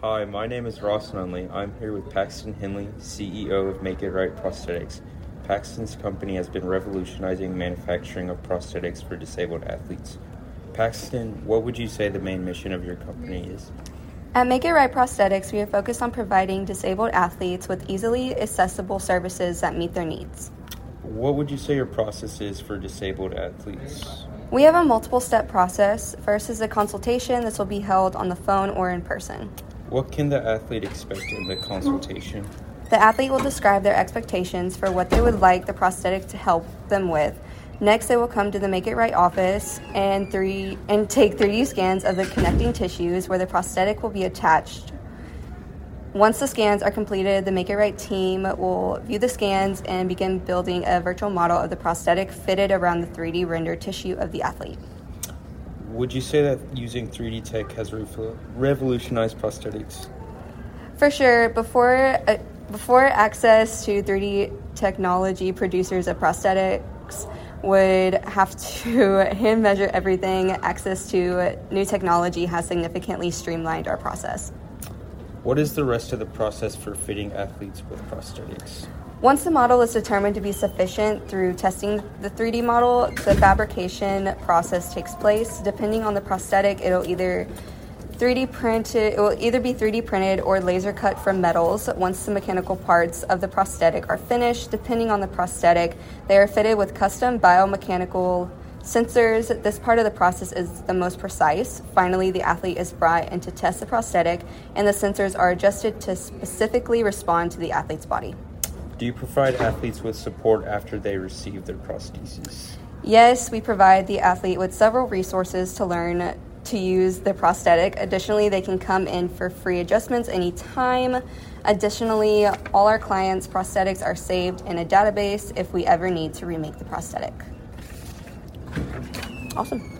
Hi, my name is Ross Nunley. I'm here with Paxton Henley, CEO of Make It Right Prosthetics. Paxton's company has been revolutionizing manufacturing of prosthetics for disabled athletes. Paxton, what would you say the main mission of your company is? At Make It Right Prosthetics, we are focused on providing disabled athletes with easily accessible services that meet their needs. What would you say your process is for disabled athletes? We have a multiple step process. First is a consultation. This will be held on the phone or in person. What can the athlete expect in the consultation? The athlete will describe their expectations for what they would like the prosthetic to help them with. Next, they will come to the Make It Right office and three and take 3D scans of the connecting tissues where the prosthetic will be attached. Once the scans are completed, the Make It Right team will view the scans and begin building a virtual model of the prosthetic fitted around the 3D rendered tissue of the athlete. Would you say that using 3D tech has revolutionized prosthetics? For sure, before uh, before access to 3D technology, producers of prosthetics would have to hand measure everything. Access to new technology has significantly streamlined our process. What is the rest of the process for fitting athletes with prosthetics? Once the model is determined to be sufficient through testing the 3D model, the fabrication process takes place. Depending on the prosthetic, it'll either 3D printed it will either be 3D printed or laser cut from metals. Once the mechanical parts of the prosthetic are finished, depending on the prosthetic, they are fitted with custom biomechanical sensors. This part of the process is the most precise. Finally, the athlete is brought in to test the prosthetic, and the sensors are adjusted to specifically respond to the athlete's body. Do you provide athletes with support after they receive their prostheses? Yes, we provide the athlete with several resources to learn to use the prosthetic. Additionally, they can come in for free adjustments anytime. Additionally, all our clients' prosthetics are saved in a database if we ever need to remake the prosthetic. Awesome.